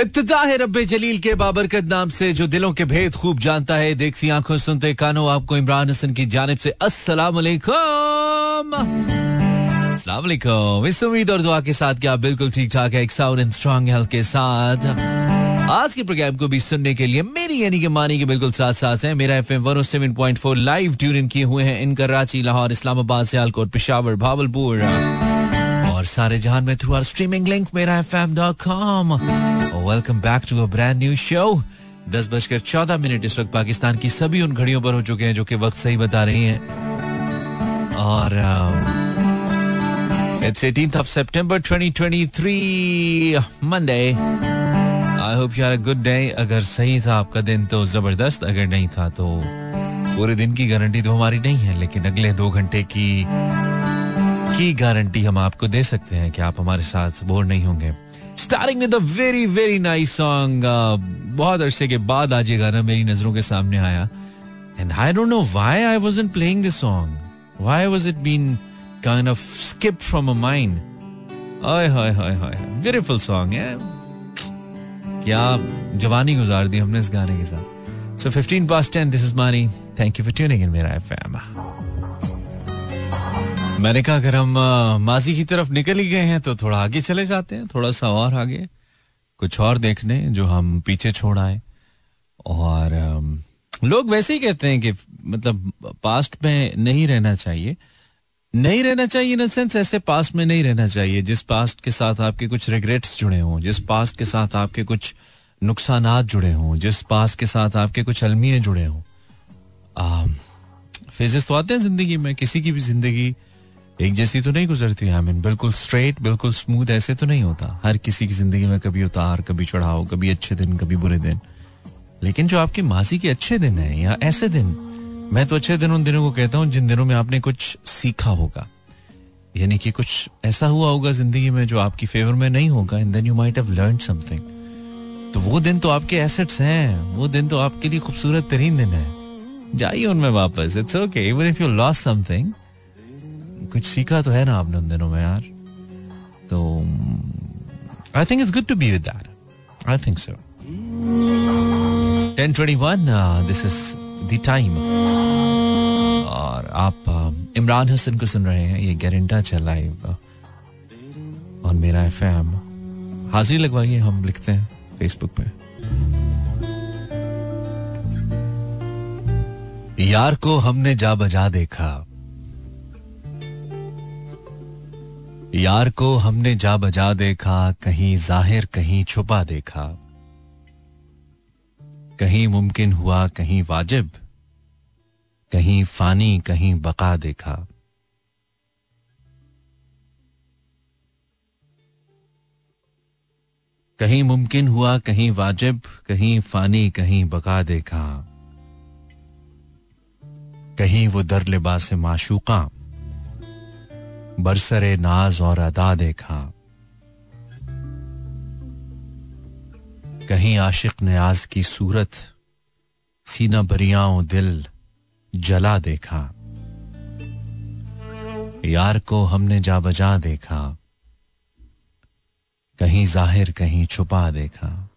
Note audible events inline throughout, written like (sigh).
इब्तदा है रब्बे जलील के बाबरकत नाम से, जो दिलों के भेद खूब जानता है। देखती आँखों, सुनते कानों, आपको इमरान हसन की जानब से अस्सलाम वालेकुम इस उम्मीद और दुआ के साथ क्या बिल्कुल ठीक ठाक है, एक साउंड एंड स्ट्रॉन्ग हेल्थ के साथ। आज के प्रोग्राम को भी सुनने के लिए मेरी यानी कि मानी के बिल्कुल साथ साथ है। मेरा F M one seven point four live tune किए हुए हैं इन कराची लाहौर, इस्लामाबाद, सियालकोट, पिशावर, भावलपुर। और सारे जहान में थ्रू आर स्ट्रीमिंग लिंक मेरा F M dot com welcome back to brand new show दस बजकर चौदह मिनट इस वक्त पाकिस्तान की सभी उन घड़ियों पर हो चुके हैं जो कि वक्त सही बता रही हैं। और it's eighteen of September 2023 Monday I hope you are good day अगर सही था आपका दिन तो ज़बरदस्त। अगर नहीं था तो पूरे दिन की गारंटी तो हमारी नहीं है, लेकिन अगले दो घंटे की की गारंटी हम आपको दे सकते हैं कि आप हमारे साथ बोर नहीं होंगे। Starting with very very nice song बहुत अरसे के बाद आज ये गाना मेरी नज़रों के सामने आया। And I don't know why I wasn't playing this song why was it been kind of skip from a mind hi hi hi hi beautiful song है क्या जवानी गुजार दी हमने इस गाने के साथ। So 15 past 10 this is Mani thank you for tuning in मेरा एफएम मैंने कहा, अगर हम माजी की तरफ़ निकल ही गए हैं तो थोड़ा आगे चले जाते हैं, थोड़ा सा और आगे। कुछ और देखने जो हम पीछे छोड़ आए। और लोग वैसे ही कहते हैं कि मतलब पास्ट में नहीं रहना चाहिए। नहीं रहना चाहिए इन सेंस, ऐसे पास्ट में नहीं रहना चाहिए, जिस पास्ट के साथ आपके कुछ रिग्रेट्स जुड़े हों, जिस पास्ट के साथ आपके कुछ नुकसान जुड़े हों, जिस पास्ट के साथ आपके कुछ अलमिये जुड़े हों। फेजेस तो आते हैं ज़िंदगी में, किसी की भी ज़िंदगी एक जैसी तो नहीं गुजरती आई मीन बिल्कुल स्ट्रेट बिल्कुल स्मूथ ऐसे तो नहीं होता। हर किसी की ज़िंदगी में कभी उतार, कभी चढ़ाओ कभी अच्छे दिन, कभी बुरे दिन। लेकिन जो आपकी माजी के अच्छे दिन है या ऐसे दिन, मैं तो अच्छे दिन उन दिनों को कहता हूँ जिन दिनों में आपने कुछ सीखा होगा। यानी कि कुछ ऐसा हुआ होगा ज़िंदगी में जो आपकी फेवर में नहीं होगा and then you might have learn something तो वो दिन तो आपके एसेट्स हैं। वो दिन तो आपके लिए खूबसूरत तरीन दिन है। जाइए उनमें वापस। It's okay even if you lost something कुछ सीखा तो है ना आपने उन दिनों में यार। तो I think it's good to be with that I think so 1021 this is the time और आप इमरान हसन को सुन रहे हैं, ये गारंटा चल लाइव और मेरा एफएम हाजिरी लगवाइए, हम लिखते हैं फेसबुक पे। यार को हमने जा बजा देखा। यार को हमने जा बजा देखा, कहीं ज़ाहिर, कहीं छुपा देखा। कहीं मुमकिन हुआ, कहीं वाजिब, कहीं फानी, कहीं बका देखा। कहीं मुमकिन हुआ, कहीं वाजिब, कहीं फानी, कहीं बका देखा। कहीं वो दर लिबास माशूका। बरसरे नाज और अदा देखा। कहीं आशिक ने आज की सूरत, सीना बरियाओं दिल जला देखा। यार को हमने जा बजा देखा। कहीं ज़ाहिर, कहीं छुपा देखा।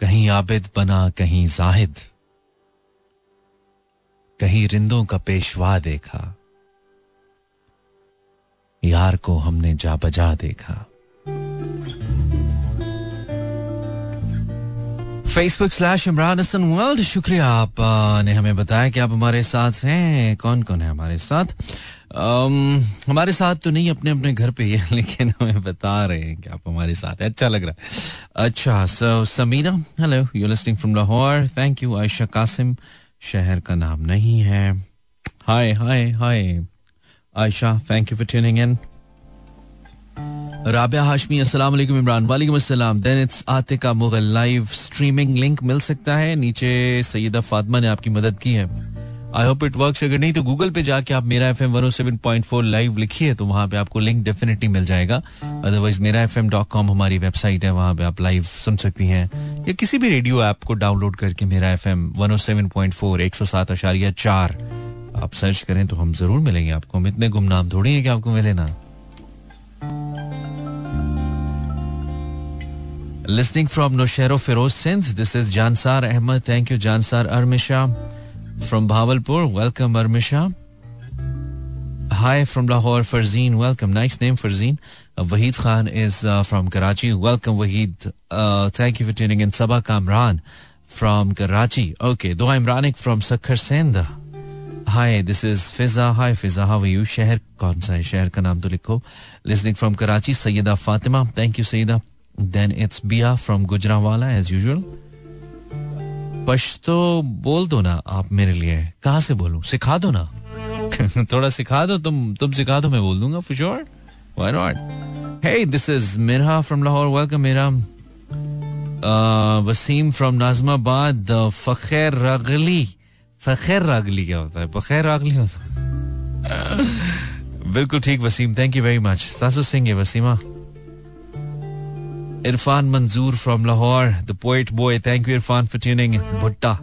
कहीं आबिद बना, कहीं जाहिद। कहीं रिंदों का पेशवा देखा। यार को हमने जा बजा देखा। Facebook slash Imran Hasan world शुक्रिया आप ने हमें बताया कि आप हमारे साथ हैं। कौन कौन है हमारे साथ? um, हमारे साथ तो नहीं अपने अपने घर पे ही है (laughs) लेकिन हमें बता रहे हैं कि आप हमारे साथ है। अच्छा लग रहा है। अच्छा so Samina hello you listening from Lahore thank you Ayesha Qasim शहर का नाम नहीं है। Hi hi hi. Ayesha thank you for tuning in Rabia Hashmi, अस्सलाम वालेकुम इमरान। वालेकुम अस्सलाम। Then it's Atika Mughal live streaming link मिल सकता है। नीचे सैयदा फातिमा ने आपकी मदद की है। आई होप इट वर्क्स अगर नहीं तो गूगल पे जाके आप Mera F M one seven point four live लिखिए तो वहाँ पे आपको लिंक डेफिनेटली मिल जाएगा। Otherwise Mera F M dot com हमारी वेबसाइट है वहाँ पे आप लाइव सुन सकती हैं। या किसी भी रेडियो ऐप को डाउनलोड करके Mera F M one seven point four एक सौ सात आशारिया चार आप सर्च करें तो हम ज़रूर मिलेंगे आपको। हम इतने गुमनाम थोड़ी है कि आपको मिले ना। Listening from Noshero Feroz Sindh. This is Jansar Ahmed. Thank you, Jansar Armisha. from Bhavalpur. Welcome, Armisha. Hi from Lahore, Farzeen. Welcome. Nice name, Farzeen. Uh, Wahid Khan is uh, from Karachi. Welcome, Wahid. Uh, thank you for tuning in. Sabah Kamran from Karachi. Okay. Dua Imranik from Sakhar Hi, this is Fiza. Hi, Fiza. How are you? Shahar kaun sa hai? Shahar ka likho. Listening from Karachi, Sayyida Fatima. Thank you, Sayyida. Then it's Bia from Gujranwala as usual. Pashto बोल दो ना आप मेरे लिए। कहाँ से बोलूँ? सिखा दो ना। (laughs) थोड़ा सिखा दो, तुम तुम सिखा दो, मैं बोल दूँगा for sure why not hey this is Mirha from Lahore welcome मेरा वसीम फ्रॉम नाजमाबाद फखैर रगली फखैर रागली क्या होता है? फखैर रागली होता है। (laughs) बिल्कुल ठीक Waseem thank you very much Tasu Singh Waseema Irfan Manzoor from Lahore, the poet boy. Thank you, Irfan, for tuning in. Bhutta.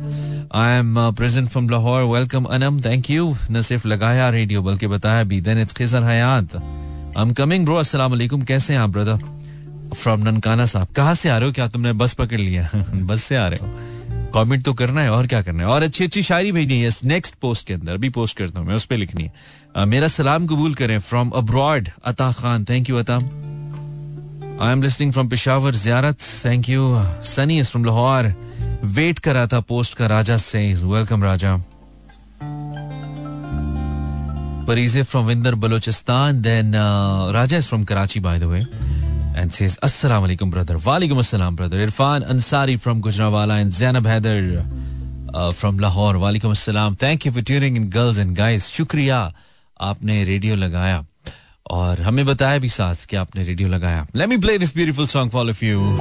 I am uh, present from Lahore. Welcome, Anam. Thank you. न सिर्फ़ लगाया radio बल्कि बताया भी then it's Khizar Hayat I'm coming bro. अस्सलाम वालेकुम कैसे हैं आप ब्रदर फ्रॉम ननकाना साहब कहाँ से आ रहे हो क्या तुमने बस पकड़ लिया बस से आ रहे हो कमेंट तो करना है और क्या करना है और अच्छी अच्छी शायरी भेजनी है नेक्स्ट पोस्ट के अंदर अभी पोस्ट करता हूँ मैं उस पर लिखनी है uh, मेरा सलाम कबूल करें फ्रॉम अब्रॉड अता Khan thank you Ata I am listening from Peshawar Ziarat thank you Sunny is from Lahore wait कर था पोस्ट का राजा से welcome Raja from Vinder Balochistan. Then uh, Raja is from Karachi, by the way, and says Assalamu alaikum, brother. Walaikum assalam, brother. Irfan Ansari from Gujranwala and Zainab Haider uh, from Lahore. Walaikum assalam. Thank you for tuning in, girls and guys. शुक्रिया आपने radio लगाया और हमें बताया भी साथ कि आपने रेडियो लगाया। Let me play this beautiful song for of you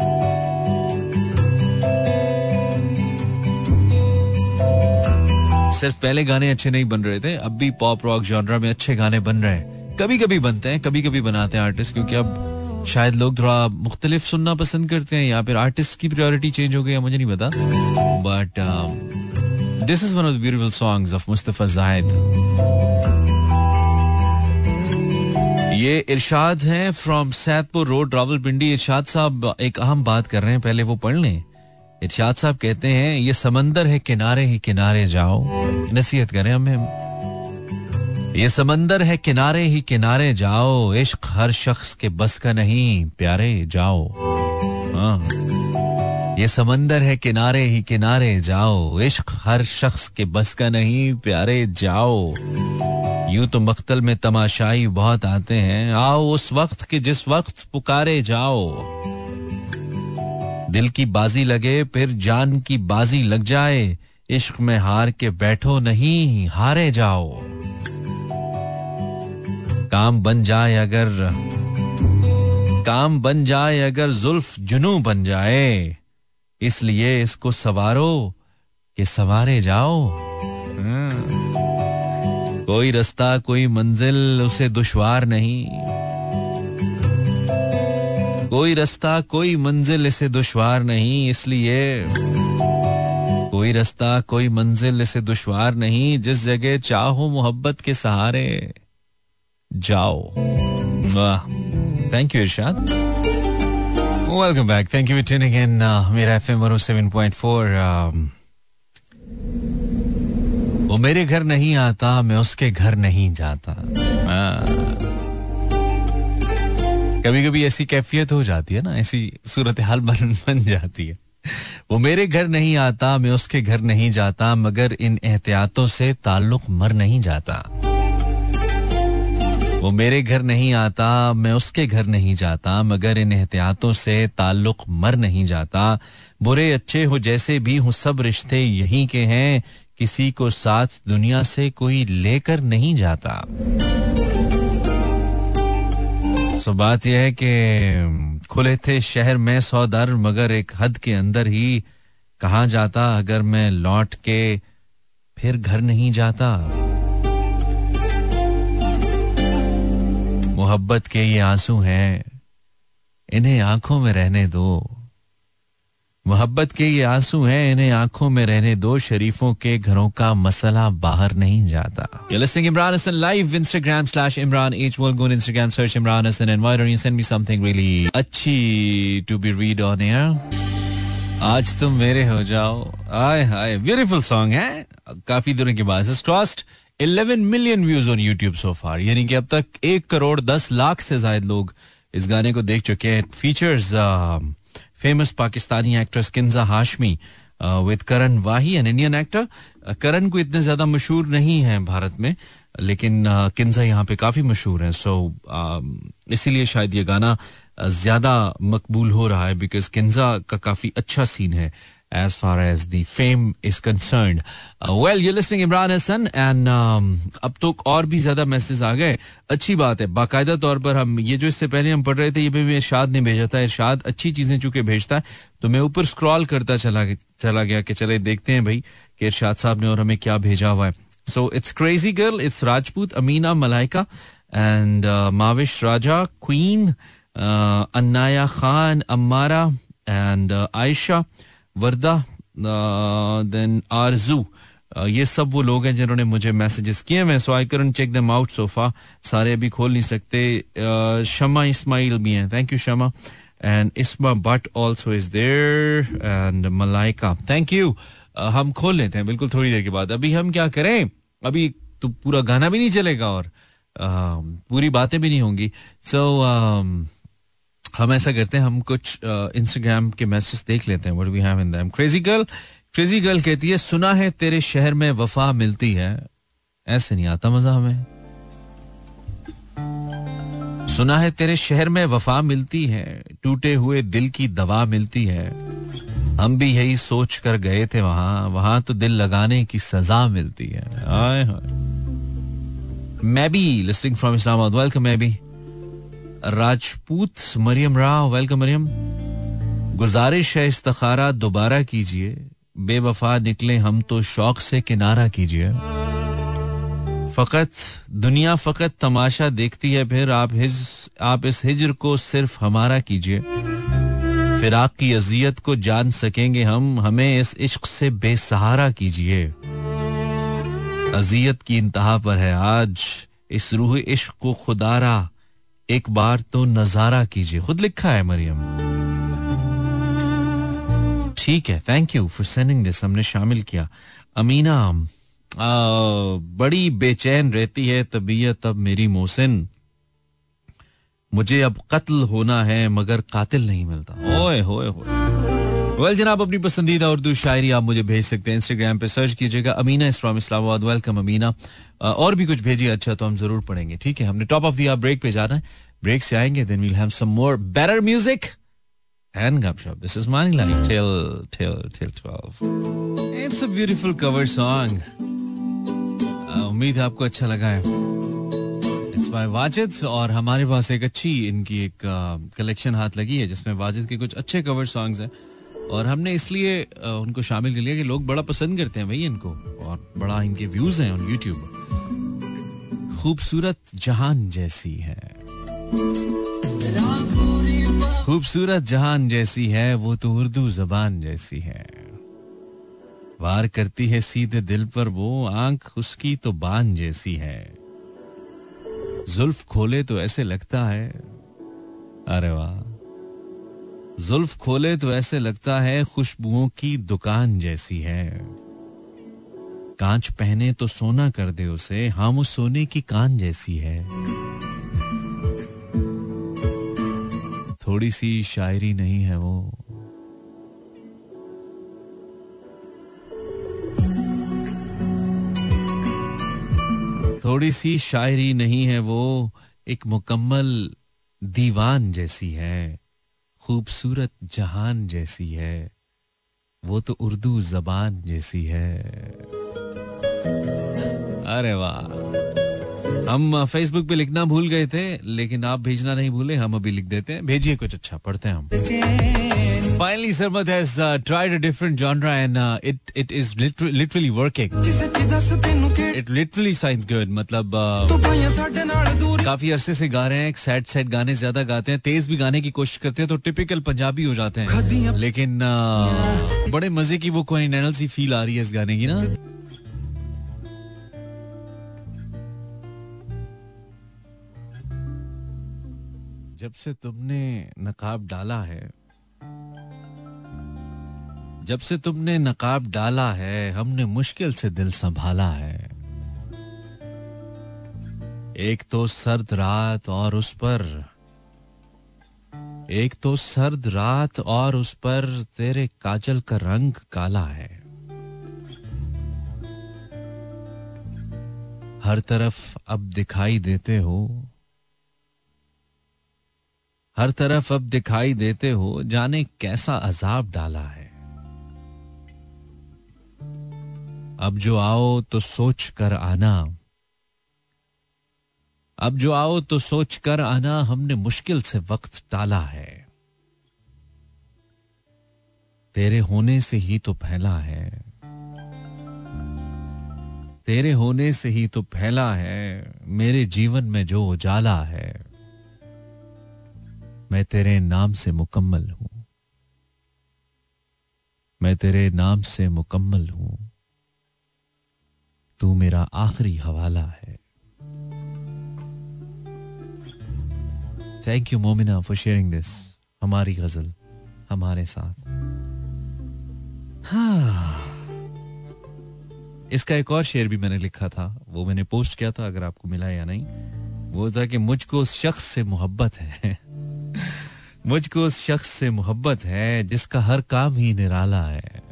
सिर्फ़ पहले गाने अच्छे नहीं बन रहे थे, अब भी पॉप रॉक जॉनरा में अच्छे गाने बन रहे हैं। कभी कभी बनते हैं कभी कभी बनाते हैं आर्टिस्ट क्योंकि अब शायद लोग थोड़ा मुख्तलिफ़ सुनना पसंद करते हैं, या फिर आर्टिस्ट की प्रायोरिटी चेंज हो गई मुझे नहीं पता। But this is one of the beautiful songs of Mustafa Zahid ये इरशाद हैं फ्रॉम सैदपुर रोड रावलपिंडी इरशाद साहब, एक अहम बात कर रहे हैं, पहले वो पढ़ लें। इरशाद साहब कहते हैं, ये समंदर है, किनारे ही किनारे जाओ। नसीहत करें हमें ये समंदर है, किनारे ही किनारे जाओ। इश्क हर शख्स के बस का नहीं, प्यारे, जाओ। हाँ। ये समंदर है, किनारे ही किनारे जाओ। इश्क हर शख्स के बस का नहीं, प्यारे, जाओ। यूँ तो मख्तल में तमाशाई बहुत आते हैं। आओ उस वक्त के जिस वक्त पुकारे जाओ। दिल की बाजी लगे, फिर जान की बाजी लग जाए। इश्क में हार के बैठो नहीं, हारे जाओ। काम बन जाए अगर, काम बन जाए अगर जुल्फ जुनू बन जाए। इसलिए इसको सवारो कि सवारे जाओ। कोई रास्ता, कोई मंजिल, उसे दुश्वार नहीं। कोई रास्ता, कोई मंजिल, इसे दुश्वार नहीं, इसलिए कोई रास्ता, कोई मंजिल, इसे दुश्वार नहीं, जिस जगह चाहो मोहब्बत के सहारे जाओ। वाह। Thank you Irshad. Welcome back thank you tuning in Mera FM 107.4 वो मेरे घर नहीं आता, मैं उसके घर नहीं जाता। कभी कभी ऐसी कैफियत हो जाती है ना, ऐसी सूरत हाल बन बन जाती है। वो मेरे घर नहीं आता, मैं उसके घर नहीं जाता, मगर इन एहतियातों से ताल्लुक मर नहीं जाता। वो मेरे घर नहीं आता, मैं उसके घर नहीं जाता, मगर इन एहतियातों से ताल्लुक मर नहीं जाता। बुरे अच्छे हो जैसे भी हूँ, सब रिश्ते यही के हैं किसी को साथ दुनिया से कोई लेकर नहीं जाता। सो बात यह है कि खुले थे शहर में सौ दर, मगर एक हद के अंदर ही कहा जाता, अगर मैं लौट के फिर घर नहीं जाता। मोहब्बत के ये आँसू हैं, इन्हें आँखों में रहने दो। मोहब्बत के ये आँसू हैं इन्हें आँखों में रहने दो शरीफों के घरों का मसला बाहर नहीं जाता You're listening Imran Hassan live Instagram slash Imran H will go on Instagram search Imran Hassan and why don't you send me something really अच्छी to be read on air आज तुम मेरे हो जाओ आय हाय ब्यूटीफुल सॉन्ग है काफ़ी दिनों के बाद it's crossed 11 million views on YouTube so far यानी कि अब तक एक करोड़ दस लाख से ज़्यादा लोग इस गाने को देख चुके हैं features famous Pakistani actress Kinza Hashmi with Karan Wahi an Indian actor Karan को इतने ज़्यादा मशहूर नहीं है भारत में, लेकिन किन्जा यहाँ पे काफ़ी मशहूर है। सो इसीलिए शायद ये गाना ज़्यादा मकबूल हो रहा है बिकॉज़ किन्जा का काफ़ी अच्छा सीन है। As far as the fame is concerned. Uh, well, you're listening Imran Hassan and um, अब तो और भी ज़्यादा मैसेज आ गए। अच्छी बात है। बाकायदा तौर पर हम ये जो इससे पहले हम पढ़ रहे थे ये भी इरशाद ने भेजा था। इरशाद अच्छी चीज़ें चूँकि भेजता है तो मैं ऊपर स्क्रॉल करता चला चला गया कि चले देखते हैं भाई कि इरशाद साहब ने और हमें क्या भेजा हुआ है। So it's crazy girl it's Rajput Amina Malaika and Mavish Raja queen Annaya Khan Ammara and Ayesha Warda then Arzoo. ये सब वो लोग हैं जिन्होंने मुझे मैसेजेस किए हैं। So I current check them out so far सारे अभी खोल नहीं सकते। शमा इस्माइल भी हैं। Thank you Shama. And Isma but also is there and Malaika. Thank you हम खोल लेते हैं। बिल्कुल थोड़ी देर के बाद। अभी हम क्या करें? अभी तो पूरा गाना भी नहीं चलेगा और पूरी बातें भी नहीं होंगी। सो so, um, हम ऐसा करते हैं, हम कुछ इंस्टाग्राम के मैसेज देख लेते हैं we have in them crazy girl crazy girl कहती है, सुना है तेरे शहर में वफा मिलती है। ऐसे नहीं आता मज़ा हमें। सुना है तेरे शहर में वफा मिलती है, टूटे हुए दिल की दवा मिलती है। हम भी यही सोच कर गए थे वहाँ वहाँ तो दिल लगाने की सजा मिलती है। आए हाय। मैं भी लिस्टिंग फ्रॉम इस्लामाबाद वेलकम मैं भी। राजपूत मरियम राव वेलकम मरियम। गुजारिश है इस्तखारा, दोबारा कीजिए। बेवफा निकले, हम तो शौक से किनारा कीजिए। फकत, दुनिया फकत तमाशा देखती है, फिर आप हिज, आप इस हिजर को सिर्फ़ हमारा कीजिए। फिर आपकी अजियत को जान सकेंगे हम, हमें इस इश्क से बेसहारा कीजिए। अजियत की इंतहा पर है, आज इस रूह इश्क को खुदारा एक बार तो नज़ारा कीजिए। खुद लिखा है मरियम। ठीक है thank you for sending this हमने शामिल किया। अमीना आ, बड़ी बेचैन रहती है तबीयत अब मेरी मोहसिन। मुझे अब कत्ल होना है मगर कातिल नहीं मिलता। ओए होए होए। वेल जनाब, अपनी पसंदीदा उर्दू शायरी आप मुझे भेज सकते हैं। इंस्टाग्राम पे सर्च कीजिएगा, अमीना इस फ्रॉम इस्लामाबाद। वेलकम अमीना। और भी कुछ भेजिए। अच्छा तो हम ज़रूर पढ़ेंगे, ठीक है? हमने टॉप ऑफ़ दी ब्रेक पे जाना है। ब्रेक से आएँगे then we'll have some more better music and गपशप दिस इज़ मानी life till till till 12 it's a beautiful cover song उम्मीद आपको अच्छा लगा है। इट्स बाय वाजिद और हमारे पास एक अच्छी इनकी एक कलेक्शन हाथ लगी है, जिसमें वाजिद के कुछ अच्छे कवर सॉन्ग्स हैं। और हमने इसलिए उनको शामिल कर लिया कि लोग बड़ा पसंद करते हैं भाई इनको और बड़ा इनके व्यूज़ हैं ऑन यूट्यूब खूबसूरत जहान जैसी है। खूबसूरत जहान जैसी है, वो तो उर्दू जबान जैसी है। वार करती है सीधे दिल पर, वो आँख उसकी तो बान जैसी है। जुल्फ खोले तो ऐसे लगता है। अरे वाह। जुल्फ खोले तो ऐसे लगता है खुशबुओं की दुकान जैसी है। कांच पहने तो सोना कर दे उसे हम उस सोने की कान जैसी है। थोड़ी सी शायरी नहीं है वो। थोड़ी सी शायरी नहीं है वो, एक मुकम्मल दीवान जैसी है। खूबसूरत जहान जैसी है, वो तो उर्दू जबान जैसी है। अरे वाह। हम फेसबुक पे लिखना भूल गए थे, लेकिन आप भेजना नहीं भूले, हम अभी लिख देते हैं। भेजिए कुछ अच्छा पढ़ते हैं हम। Finally Sarmat has tried a different genre and it it is literally working it literally sounds good मतलब काफ़ी अरसे से गा रहे हैं एक सैड सैड गाने ज़्यादा गाते हैं तेज भी गाने की कोशिश करते हैं तो टिपिकल पंजाबी हो जाते हैं। लेकिन बड़े मज़े की वो कोई नैनल सी फील आ रही है इस गाने की ना। जब से तुमने नकाब डाला है जब से तुमने नकाब डाला है हमने मुश्किल से दिल संभाला है। एक तो सर्द रात और उस पर, एक तो सर्द रात और उस पर तेरे काजल का रंग काला है। हर तरफ़ अब दिखाई देते हो, हर तरफ़ अब दिखाई देते हो, जाने कैसा अजाब डाला है। अब जो आओ तो सोच कर आना अब जो आओ तो सोच कर आना हमने मुश्किल से वक्त टाला है। तेरे होने से ही तो फैला है। तेरे होने से ही तो फैला है। मेरे जीवन में जो उजाला है। मैं तेरे नाम से मुकम्मल हूँ। मैं तेरे नाम से मुकम्मल हूँ। तू मेरा आखिरी हवाला है। Thank you Momina for sharing this हमारी गज़ल हमारे साथ इसका एक और शेर भी मैंने लिखा था वो मैंने पोस्ट किया था अगर आपको मिला या नहीं वो था कि मुझको उस शख्स से मोहब्बत है मुझको उस शख्स से मोहब्बत है जिसका हर काम ही निराला है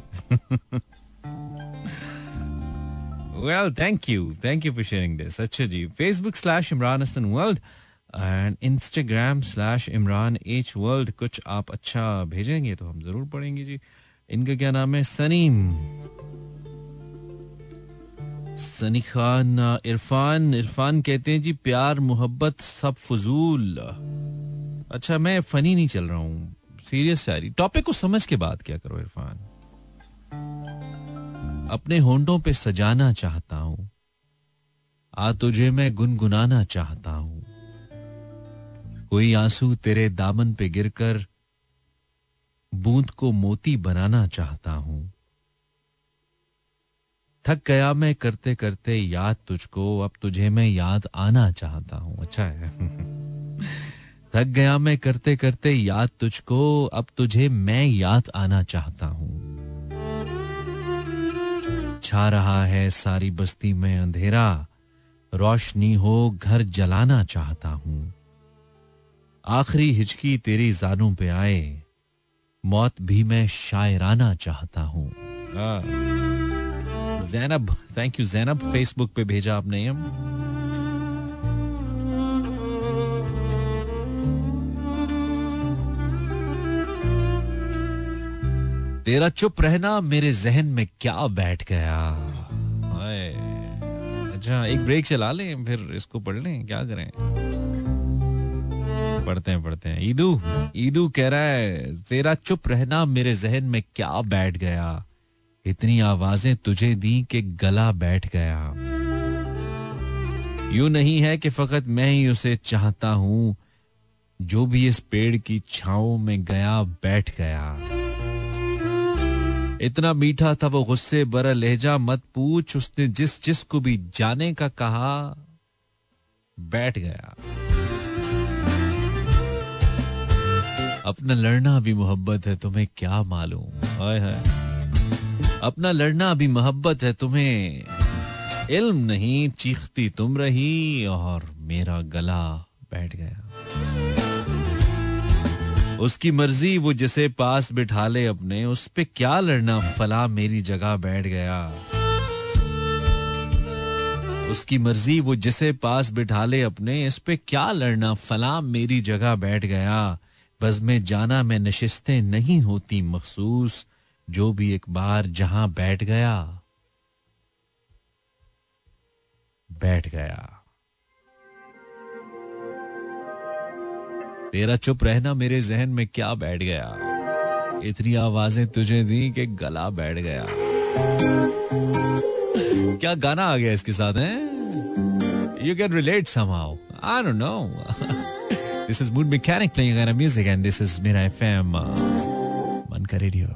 well thank you thank you for sharing this अच्छा जी Facebook slash Imran Hasan world and Instagram slash Imran H world कुछ आप अच्छा भेजेंगे तो हम ज़रूर पढ़ेंगे जी। इनका क्या नाम है? सनीम। सनी खान, इरफान। इरफान कहते हैं जी, प्यार, मोहब्बत, सब फजूल। अच्छा मैं फनी नहीं चल रहा हूँ। सीरियस शायरी टॉपिक को समझ के बात क्या करो, इरफान? अपने होंडों पे सजाना चाहता हूँ। आ तुझे मैं गुनगुनाना चाहता हूँ। कोई आँसू तेरे दामन पे गिरकर बूंद को मोती बनाना चाहता हूँ। थक गया मैं करते करते याद तुझको, अब तुझे मैं याद आना चाहता हूँ। अच्छा है। (laughs) थक गया मैं करते करते याद तुझको, अब तुझे मैं याद आना चाहता हूँ। छा रहा है सारी बस्ती में अंधेरा, रोशनी हो घर जलाना चाहता हूँ। आखिरी हिचकी तेरी जानों पे आए मौत भी मैं शायराना चाहता हूँ। Zainab thank you Zainab Facebook पे भेजा आपने हम तेरा चुप रहना मेरे जहन में क्या बैठ गया। अच्छा एक ब्रेक चला लें फिर इसको पढ़ लें क्या करें? पढ़ते हैं पढ़ते हैं। ईदू ईदू कह रहा है, तेरा चुप रहना मेरे जहन में क्या बैठ गया? इतनी आवाज़ें तुझे दी कि गला बैठ गया। यू नहीं है कि फकत मैं ही उसे चाहता हूँ, जो भी इस पेड़ की छाओ में गया, बैठ गया। इतना मीठा था वो गुस्से बरा लहजा, मत पूछ, उसने जिस जिस को भी जाने का कहा, बैठ गया। अपना लड़ना भी मोहब्बत है, तुम्हें क्या मालूम? अपना लड़ना भी मोहब्बत है, तुम्हें इल्म नहीं, चीखती तुम रही और मेरा गला बैठ गया। उसकी मर्ज़ी, वो जिसे पास बिठा ले अपने, उस पे क्या लड़ना, फला मेरी जगह बैठ गया। उसकी मर्ज़ी, वो जिसे पास बिठा ले अपने, इस पे क्या लड़ना, फला मेरी जगह बैठ गया। बस में जाना में नशिस्तें नहीं होती मखसूस, जो भी एक बार जहाँ बैठ गया। बैठ गया। तेरा चुप रहना मेरे जहन में क्या बैठ गया? इतनी आवाज़ें तुझे दी कि गला बैठ गया। क्या गाना आ गया इसके साथ, है? You can relate somehow I don't know this is mood mechanic playing गाना music and this is Mera FM मन का radio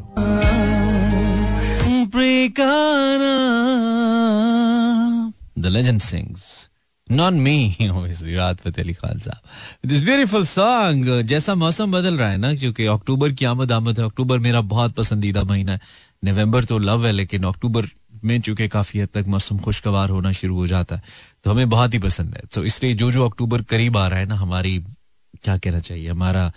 The legend sings. Not me, (laughs) obviously, रात फतेह अली खान साहब दिस ब्यूटीफुल सॉन्ग जैसा मौसम बदल रहा है ना क्योंकि अक्टूबर की आमद आमद है अक्टूबर मेरा बहुत पसंदीदा महीना है। नवंबर तो लव है लेकिन अक्टूबर में चूँकि काफ़ी हद तक मौसम खुशगवार होना शुरू हो जाता है तो हमें बहुत ही पसंद है। तो इसलिए जो जो अक्टूबर करीब आ रहा है ना हमारी क्या कहना चाहिए? हमारा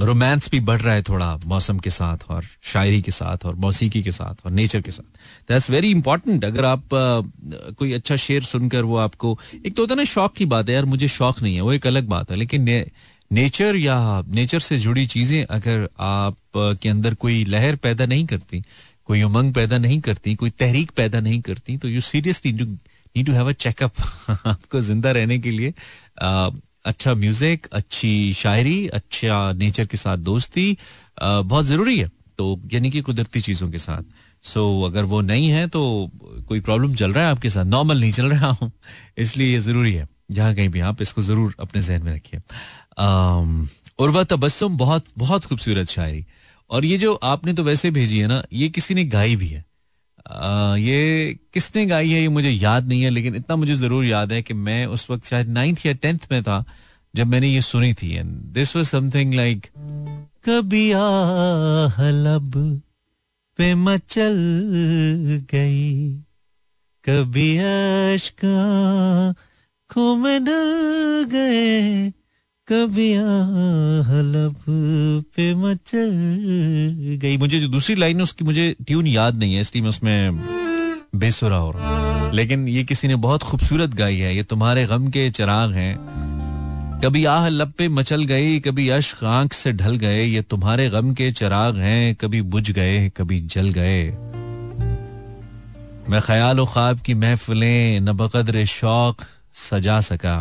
रोमांस भी बढ़ रहा है थोड़ा मौसम के साथ और शायरी के साथ और मौसीकी के साथ और नेचर के साथ। दैट्स वेरी इंपॉर्टेंट अगर आप आ, कोई अच्छा शेर सुनकर वो आपको एक तो होता ना शौक की बात है यार मुझे शौक नहीं है वो एक अलग बात है लेकिन ने, नेचर या नेचर से जुड़ी चीज़ें अगर आप के अंदर कोई लहर पैदा नहीं करती कोई उमंग पैदा नहीं करती कोई तहरीक पैदा नहीं करती तो you seriously need to have a checkup आपको ज़िंदा रहने के लिए अच्छा म्यूज़िक अच्छी शायरी अच्छा नेचर के साथ दोस्ती बहुत ज़रूरी है। तो यानी कि कुदरती चीज़ों के साथ। सो so, अगर वो नहीं है तो कोई प्रॉब्लम चल रहा है आपके साथ? नॉर्मल नहीं चल रहा हूँ। इसलिए ये ज़रूरी है। जहाँ कहीं भी आप इसको ज़रूर अपने जहन में रखिए। उर्वा तबस्सुम बहुत बहुत खूबसूरत शायरी। और ये जो आपने तो वैसे भेजी है ना ये किसी ने गाई भी है। ये किसने गाई है, ये मुझे याद नहीं है, लेकिन इतना मुझे ज़रूर याद है कि मैं उस वक्त शायद नाइन्थ या टेंथ में था, जब मैंने ये सुनी थी। And this was something like कभी आहलब पे मचल गई। कभी अश्क में डल गए। कभी हलब पे मचल गई। मुझे जो दूसरी लाइन है, उसकी मुझे ट्यून याद नहीं है, इसलिए मैं उसमें बेसुरा हो रहा लेकिन ये किसी ने बहुत खूबसूरत गाई है, ये तुम्हारे गम के चिराग हैं। कभी आह लब पे मचल गई, कभी अश्क आँख से ढल गए, ये तुम्हारे गम के चिराग हैं, कभी बुझ गए, कभी जल गए। मैं ख्याल ख्वाब की महफिलें, न बकदर शौक सजा सका।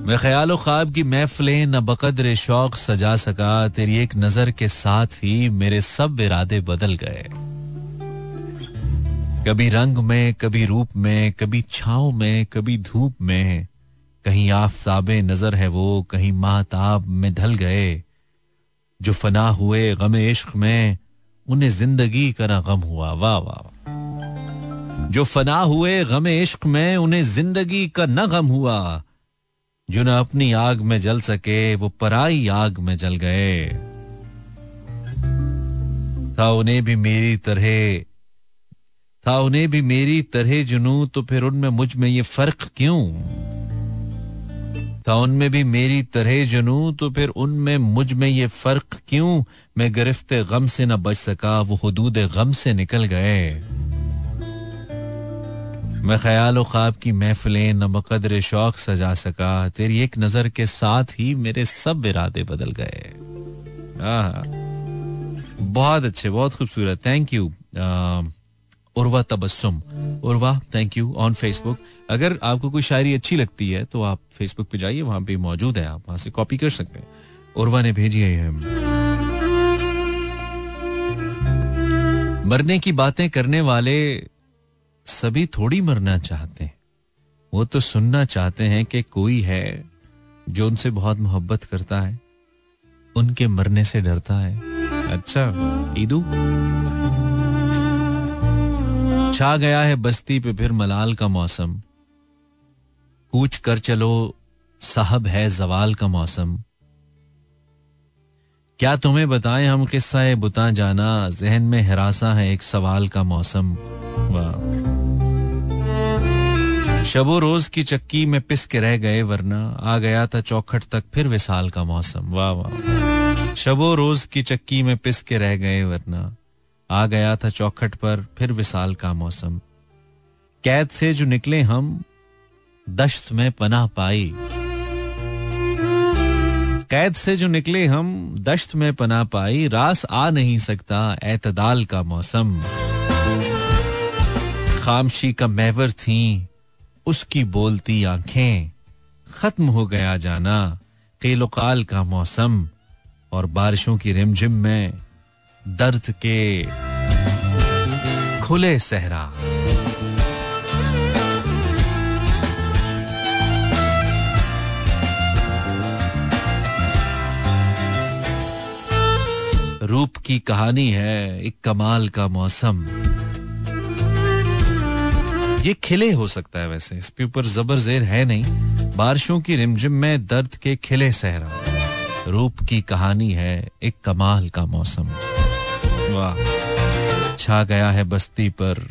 मैं ख्याल ख्वाब की महफिलें न बकदर शौक सजा सका, तेरी एक नज़र के साथ ही मेरे सब इरादे बदल गए। कभी रंग में, कभी रूप में, कभी छाव में, कभी धूप में, कहीं आफताबे नज़र है वो, कहीं महताब में ढल गए। जो फना हुए गम इश्क में, उन्हें ज़िंदगी का ना गम हुआ वाह वाह। जो फना हुए गम इश्क में, उन्हें ज़िंदगी का न गम हुआ जो न अपनी आग में जल सके, वो पराई आग में जल गए। था उन्हें भी मेरी तरह, था उन्हें भी मेरी तरह जुनू तो फिर उनमें मुझमें ये फ़र्क क्यों? था उनमें भी मेरी तरह जुनू तो फिर उनमें मुझमें ये फ़र्क क्यों? मैं गिरफ्त गम से न बच सका, वो हदूद गम से निकल गए। मैं ख्याल ख्वाब की महफिलें न शौक सजा सका, तेरी एक नज़र के साथ ही मेरे सब इरादे बदल गए। बहुत अच्छे, बहुत खूबसूरत। Thank you Urwa Tabassum. Urwa thank you on Facebook अगर आपको कोई शायरी अच्छी लगती है तो आप फेसबुक पे जाइए, वहाँ पे मौजूद है आप, वहाँ से कॉपी कर सकते हैं। उर्वा ने भेजी है मरने की बातें करने वाले सभी थोड़ी मरना चाहते हैं। वो तो सुनना चाहते हैं कि कोई है जो उनसे बहुत मोहब्बत करता है, उनके मरने से डरता है। अच्छा ईदू? छा गया है बस्ती पे फिर मलाल का मौसम। कूच कर चलो, साहब है जवाल का मौसम। क्या तुम्हें बताएँ हम किस्सा है बुता जाना, जहन में हिरासा है एक सवाल का मौसम। वाह। शबो रोज की चक्की में पिस के रह गए, वरना आ गया था चौखट तक, फिर विशाल का मौसम। वाह वाह। शबो रोज की चक्की में पिस के रह गए, वरना आ गया था चौखट पर, फिर विशाल का मौसम। कैद से जो निकले हम, दश्त में पनाह पाई। कैद से जो निकले हम, दश्त में पना पाई। रास आ नहीं सकता, एतदाल का मौसम। खामशी का मैवर थी उसकी बोलती आँखें खत्म हो गया जाना केलोकाल का मौसम और बारिशों की रिमझिम में दर्द के खुले सहरा। रूप की कहानी है एक कमाल का मौसम। ये खिले हो सकता है वैसे। इसके ऊपर जबर जेर है नहीं। बारिशों की रिमझिम में दर्द के खिले सहरा। रूप की कहानी है एक कमाल का मौसम। वाह। छा गया है बस्ती पर,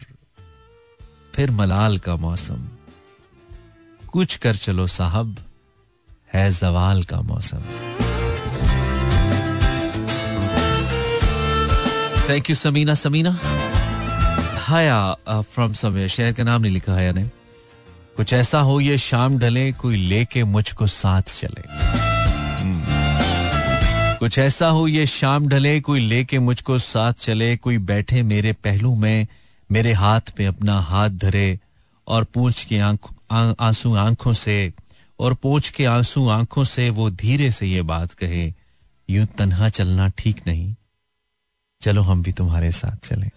फिर मलाल का मौसम। कुछ कर चलो साहब, है जवाल का मौसम। थैंक यू समीना समीना हया फ्रॉम समवेयर शहर का नाम नहीं लिखा हया ने कुछ ऐसा हो, ये शाम ढले, कोई लेके मुझको साथ चले। हम्म। कुछ ऐसा हो, ये शाम ढले, कोई लेके मुझको साथ चले, कोई बैठे मेरे पहलू में, मेरे हाथ पे अपना हाथ धरे और पूछ के आँसू आँखों से, और पूछ के आँसू आँखों से वो धीरे से ये बात कहे, यूँ तन्हा चलना ठीक नहीं। चलो हम भी तुम्हारे साथ चलें।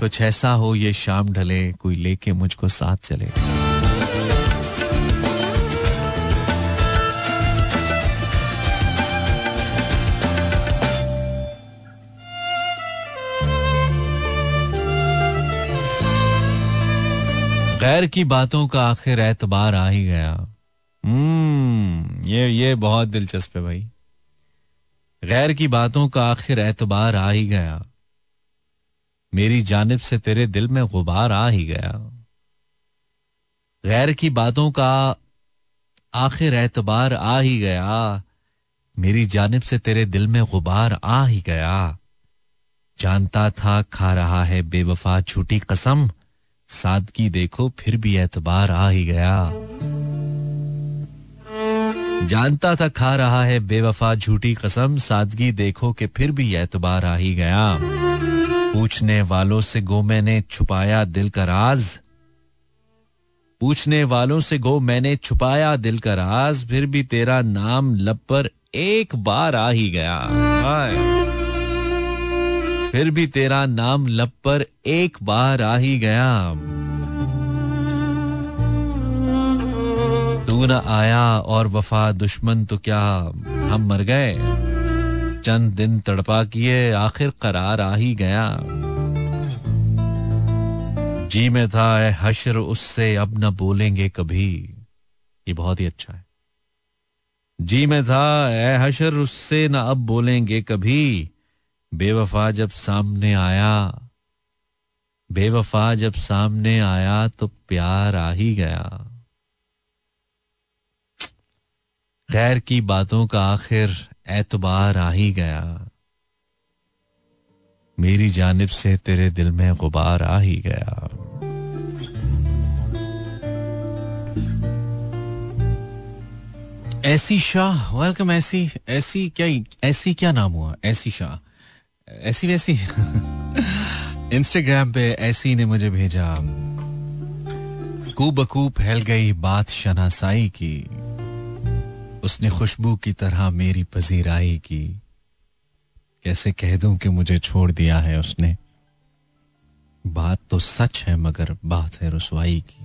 कुछ ऐसा हो, ये शाम ढले, कोई लेके मुझको साथ चले। गैर की बातों का आखिर एतबार आ ही गया। हम्म ये ये बहुत दिलचस्प है भाई। गैर की बातों का आखिर एतबार आ ही गया। मेरी जानब से तेरे दिल में गुबार आ ही गया। गैर की बातों का आखिर एतबार आ ही गया। मेरी जानब से तेरे दिल में गुबार आ ही गया। जानता था खा रहा है बेवफा झूठी कसम। सादगी देखो, फिर भी एतबार आ ही गया। जानता था खा रहा है, बेवफा झूठी कसम, सादगी देखो कि फिर भी एतबार आ ही गया। पूछने वालों से गो मैंने छुपाया दिल का राज। पूछने वालों से गो मैंने छुपाया दिल का राज, फिर भी तेरा नाम लब पर एक बार आ ही गया। फिर भी तेरा नाम लब पर एक बार आ ही गया। तू न आया और वफा दुश्मन तो क्या हम मर गए? चंद दिन तड़पा किए, आखिर करार आ ही गया। जी में था, ए हशर, उससे अब न बोलेंगे कभी। ये बहुत ही अच्छा है। जी में था, ए हशर, उससे न अब बोलेंगे कभी। बेवफा जब सामने आया, बेवफा जब सामने आया तो प्यार आ ही गया। गैर की बातों का आखिर एतबार आ ही गया। मेरी जानब से तेरे दिल में गुबार आ ही गया। ऐसी शाह वेलकम ऐसी ऐसी क्या ऐसी क्या नाम हुआ? ऐसी शाह, ऐसी वैसी। (laughs) इंस्टाग्राम पे ऐसी ने मुझे भेजा। बकू फैल गई बात शनासाई की। उसने खुशबू की तरह मेरी पजीराई की। कैसे कह दूँ कि मुझे छोड़ दिया है उसने? बात तो सच है, मगर बात है रसवाई की।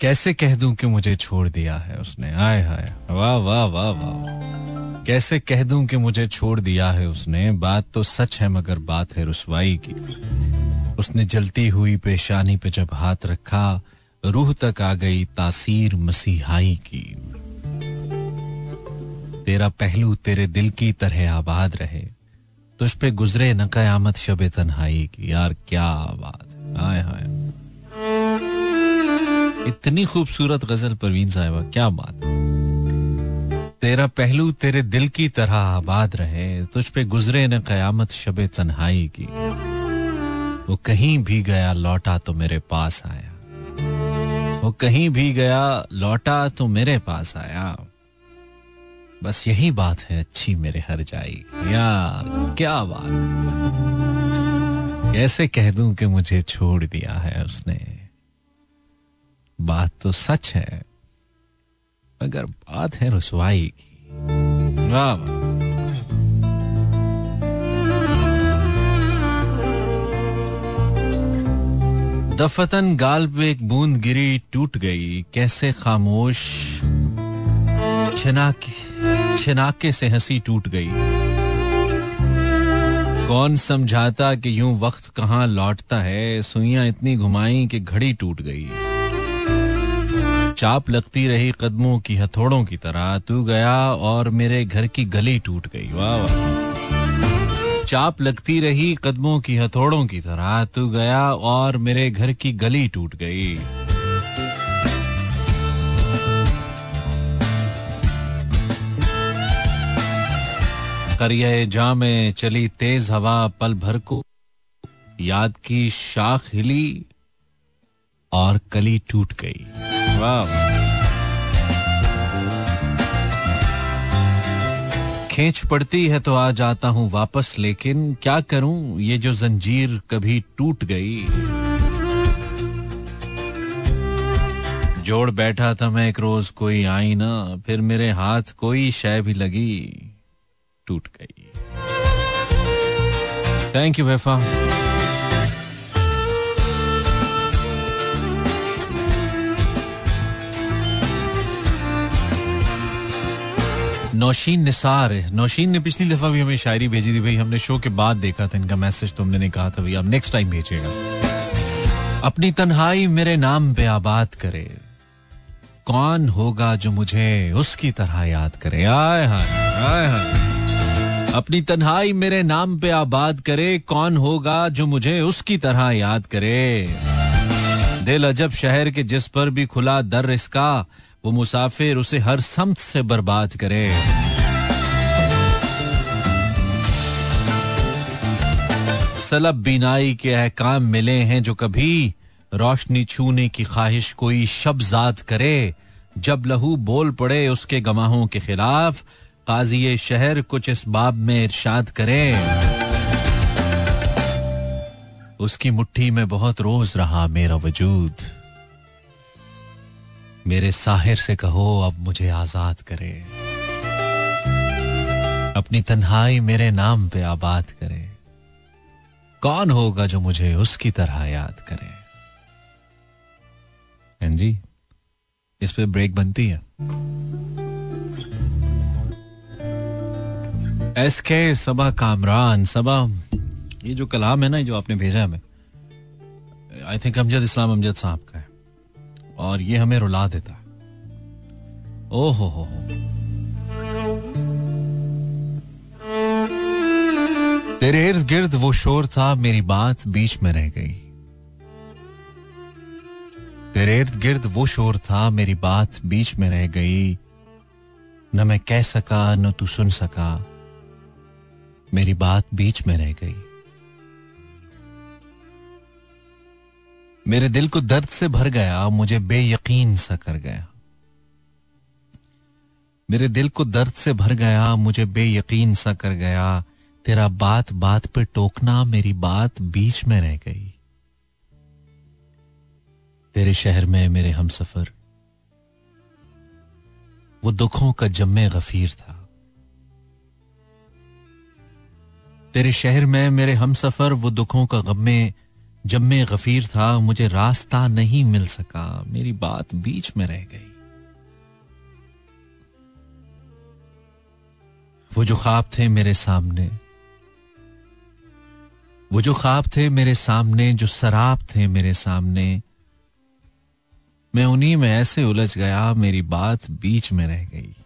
कैसे कह दूँ कि मुझे छोड़ दिया है उसने? आय हाय, वाह वाह वाह वाह। कैसे कह दूँ कि मुझे छोड़ दिया है उसने? बात तो सच है, मगर बात है रसवाई की। उसने जलती हुई पेशानी पे जब हाथ रखा रूह तक आ गई तासीर मसीहाई की। तेरा पहलू तेरे दिल की तरह आबाद रहे। तुझ पे गुजरे न कयामत शबे तन्हाई की। यार, क्या आबाद हाय हाय इतनी खूबसूरत गज़ल परवीन साहिबा, क्या बात तेरा पहलू तेरे दिल की तरह आबाद रहे। तुझ पे गुजरे न कयामत शबे तन्हाई की। वो कहीं भी गया, लौटा तो मेरे पास आया। वो कहीं भी गया, लौटा तो मेरे पास आया। बस यही बात है, अच्छी मेरे हर जाई। यार, क्या बात। कैसे कह दूँ कि मुझे छोड़ दिया है उसने? बात तो सच है, मगर बात है रसवाई की। वाह। दफतन गाल पे एक बूंद गिरी टूट गई। कैसे खामोश, छिनाके छिनाके से हँसी टूट गई। कौन समझाता कि यूँ वक्त कहाँ लौटता है? सुइयाँ इतनी घुमाई कि घड़ी टूट गई। चाप लगती रही कदमों की, हथौड़ों की तरह। तू गया और मेरे घर की गली टूट गई। वाह वाह। चाप लगती रही, कदमों की हथौड़ों की तरह तू गया और मेरे घर की गली टूट गई। करिए जा में चली तेज हवा पल भर को। याद की शाख हिली और कली टूट गई। वाह। खींच पड़ती है तो आ जाता हूँ वापस, लेकिन क्या करूँ? ये जो जंजीर कभी टूट गई। जोड़ बैठा था मैं एक रोज, कोई आई ना, फिर मेरे हाथ कोई शय भी लगी, टूट गई। Thank you Wafa. Nausheen Nisar, Nausheen ने पिछली दफ़ा भी हमें शायरी भेजी थी, भाई, हमने शो के बाद देखा था, इनका मैसेज तुमने ने कहा था, भाई अब नेक्स्ट टाइम भेजेगा अपनी तन्हाई मेरे नाम पे आबाद करे। कौन होगा जो मुझे उसकी तरह याद करे? आए हाय हाय। अपनी तन्हाई मेरे नाम पे आबाद करे, कौन होगा जो मुझे उसकी तरह याद करे? दिल अजब शहर के जिस पर भी खुला दर इसका वो मुसाफिर उसे हर समत से बर्बाद करे। सलब बीनाई के अहकाम मिले हैं जो कभी रोशनी छूने की ख्वाहिश कोई शब्जाद करे। जब लहू बोल पड़े उसके गवाहों के खिलाफ, काजी शहर कुछ इस बाब में इरशाद करे। उसकी मुट्ठी में बहुत रोज रहा मेरा वजूद। मेरे साहिर से कहो, अब मुझे आज़ाद करे। अपनी तन्हाई मेरे नाम पे आबाद करे। कौन होगा जो मुझे उसकी तरह याद करे? जी, इस पे ब्रेक बनती है। एस के सबा कामरान, सबा, ये जो कलाम है ना जो आपने भेजा हमें आई थिंक अमजद इस्लाम अमजद साहब का है। और ये हमें रुला देता है। ओ हो हो। तेरे इर्द गिर्द वो शोर था, मेरी बात बीच में रह गई। तेरे इर्द गिर्द वो शोर था, मेरी बात बीच में रह गई। न मैं कह सका, न तू सुन सका। मेरी बात बीच में रह गई। मेरे दिल को दर्द से भर गया मुझे बेयकीन सा कर गया। मेरे दिल को दर्द से भर गया मुझे बेयकीन सा कर गया, तेरा बात बात पे टोकना, मेरी बात बीच में रह गई। तेरे शहर में मेरे हम सफ़र वो दुखों का जम्मे गफीर था। तेरे शहर में मेरे हम सफ़र वो दुखों का गमे मैं गफीर था, मुझे रास्ता नहीं मिल सका। मेरी बात बीच में रह गई। वो जो ख्वाब थे मेरे सामने, वो जो ख्वाब थे मेरे सामने, जो शराब थे मेरे सामने, मैं उन्हीं में ऐसे उलझ गया, मेरी बात बीच में रह गई।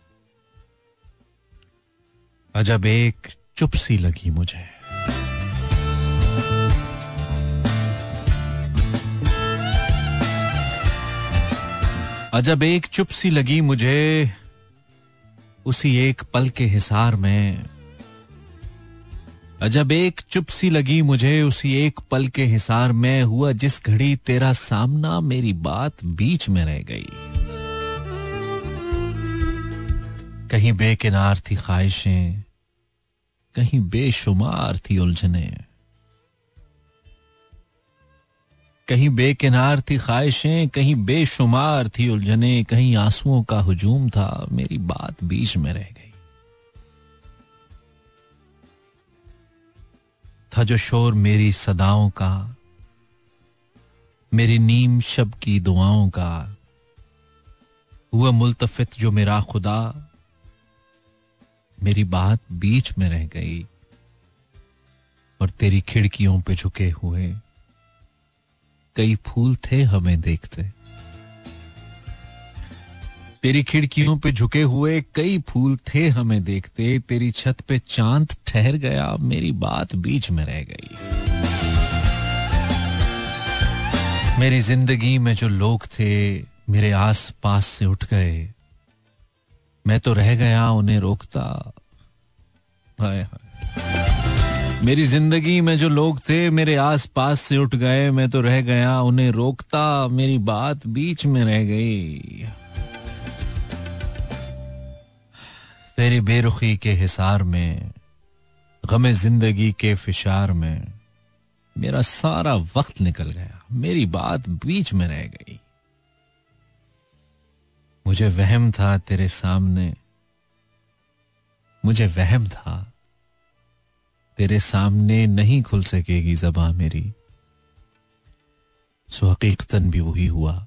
अजब एक चुप सी लगी मुझे। अजब एक चुप सी लगी मुझे, उसी एक पल के हिसार में। अजब एक चुप सी लगी मुझे, उसी एक पल के हिसार में हुआ जिस घड़ी तेरा सामना मेरी बात बीच में रह गई। कहीं बेकिनार थी ख्वाहिशें, कहीं बेशुमार थी उलझने। कहीं बेकिनार थी ख्वाहिशें, कहीं बेशुमार थी उलझने, कहीं आंसुओं का हुजूम था, मेरी बात बीच में रह गई। था जो शोर मेरी सदाओं का, मेरी नीम शब की दुआओं का, हुआ मुलतफित जो मेरा खुदा, मेरी बात बीच में रह गई और तेरी खिड़कियों पे झुके हुए। कई फूल थे हमें देखते। तेरी खिड़कियों पे झुके हुए कई फूल थे हमें देखते। तेरी छत पे चाँद ठहर गया, मेरी बात बीच में रह गई। मेरी ज़िंदगी में जो लोग थे, मेरे आस पास से उठ गए। मैं तो रह गया, उन्हें रोकता। हाय हाय। मेरी ज़िंदगी में जो लोग थे, मेरे आस पास से उठ गए, मैं तो रह गया, उन्हें रोकता मेरी बात बीच में रह गई। तेरी बेरुखी के हिसार में, गमे ज़िंदगी के फिशार में, मेरा सारा वक्त निकल गया, मेरी बात बीच में रह गई। मुझे वहम था तेरे सामने, मुझे वहम था तेरे सामने नहीं खुल सकेगी जबा मेरी। सो हकीकतन भी वही हुआ।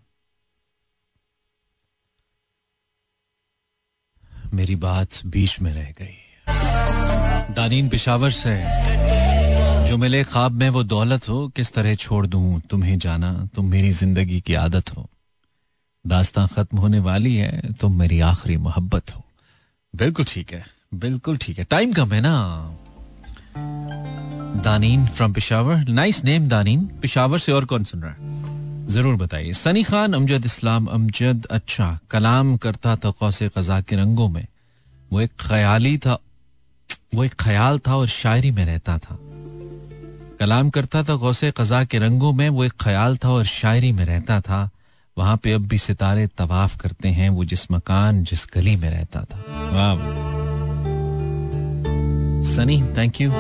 मेरी बात बीच में रह गई। दानीन पिशावर से, जो मिले ख्वाब में वो दौलत हो, किस तरह छोड़ दूँ? तुम्हें जाना, तुम मेरी ज़िंदगी की आदत हो। दास्तां खत्म होने वाली है, तुम मेरी आखिरी मोहब्बत हो। बिल्कुल ठीक है, बिल्कुल ठीक है। टाइम कम है ना? Daneen from Peshawar nice name Daneen. Peshawar से और कौन सुन रहा है? ज़रूर बताइए। सनी खान, अमजद इस्लाम, अमजद अच्छा। कलाम करता था कौसे कजा के रंगों में। वो एक ख्याली था, वो एक ख्याल था और शायरी में रहता था। कलाम करता था गौसे कजा के रंगों में, वो एक ख्याल था और शायरी में रहता था। वहाँ पे अब भी सितारे तवाफ करते हैं, वो जिस मकान, जिस गली में रहता था। वाह। सनी थैंक यू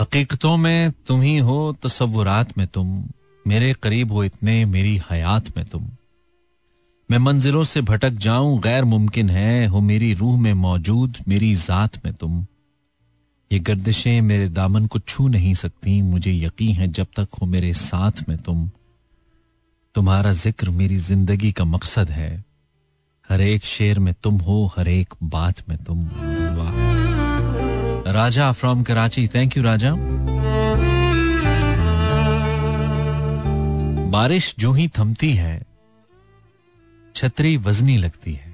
हकीकतों में तुम ही हो, तस्वुरात में तुम। मेरे करीब हो इतने, मेरी हयात में तुम। मैं मंजिलों से भटक जाऊँ, गैर मुमकिन है, हो मेरी रूह में मौजूद, मेरी जात में तुम। ये गर्दिशें मेरे दामन को छू नहीं सकती, मुझे यकीन है जब तक हो मेरे साथ में तुम। तुम्हारा ज़िक्र मेरी ज़िंदगी का मकसद है। हर एक शेर में तुम हो, हर एक बात में तुम वाह Raja from Karachi thank you Raja. बारिश जो ही थमती है, छतरी वजनी लगती है।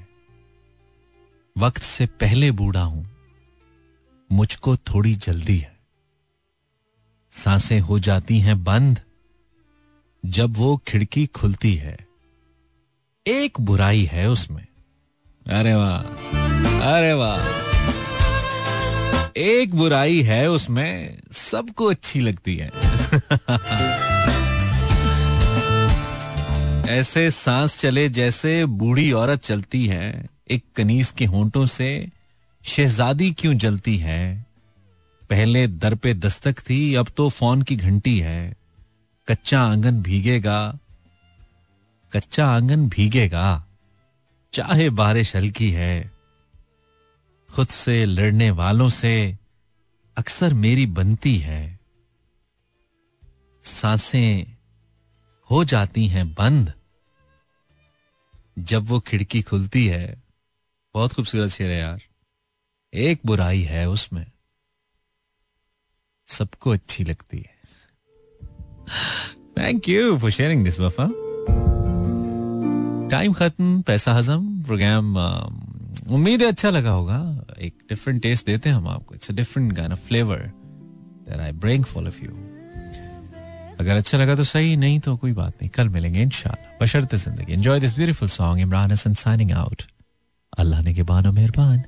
वक्त से पहले बूढ़ा हूँ, मुझको थोड़ी जल्दी है। साँसें हो जाती हैं बंद जब वो खिड़की खुलती है, एक बुराई है उसमें। अरे वाह अरे वाह। एक बुराई है उसमें सबको अच्छी लगती है। (laughs) ऐसे सांस चले जैसे बूढ़ी औरत चलती है, एक कनीस के होंठों से, शहजादी क्यों जलती है? पहले दर पे दस्तक थी, अब तो फ़ोन की घंटी है। कच्चा आँगन भीगेगा। कच्चा आँगन भीगेगा। चाहे बारिश हल्की है। खुद से लड़ने वालों से अक्सर मेरी बनती है। साँसें हो जाती हैं बंद। जब वो खिड़की खुलती है। बहुत खूबसूरत शेर है यार। एक बुराई है उसमें। सबको अच्छी लगती है। Thank you for sharing this Wafa time खत्म पैसा हजम प्रोग्राम उम्मीद है अच्छा लगा होगा एक डिफरेंट टेस्ट देते हैं हम आपको इट्स अ डिफरेंट गाना flavour that I bring for of you अगर अच्छा लगा तो सही नहीं तो कोई बात नहीं कल मिलेंगे इंशाल्लाह बशरत ज़िंदगी enjoy this beautiful song Imran Hasan signing out अल्लाह ने के बानो मेहरबान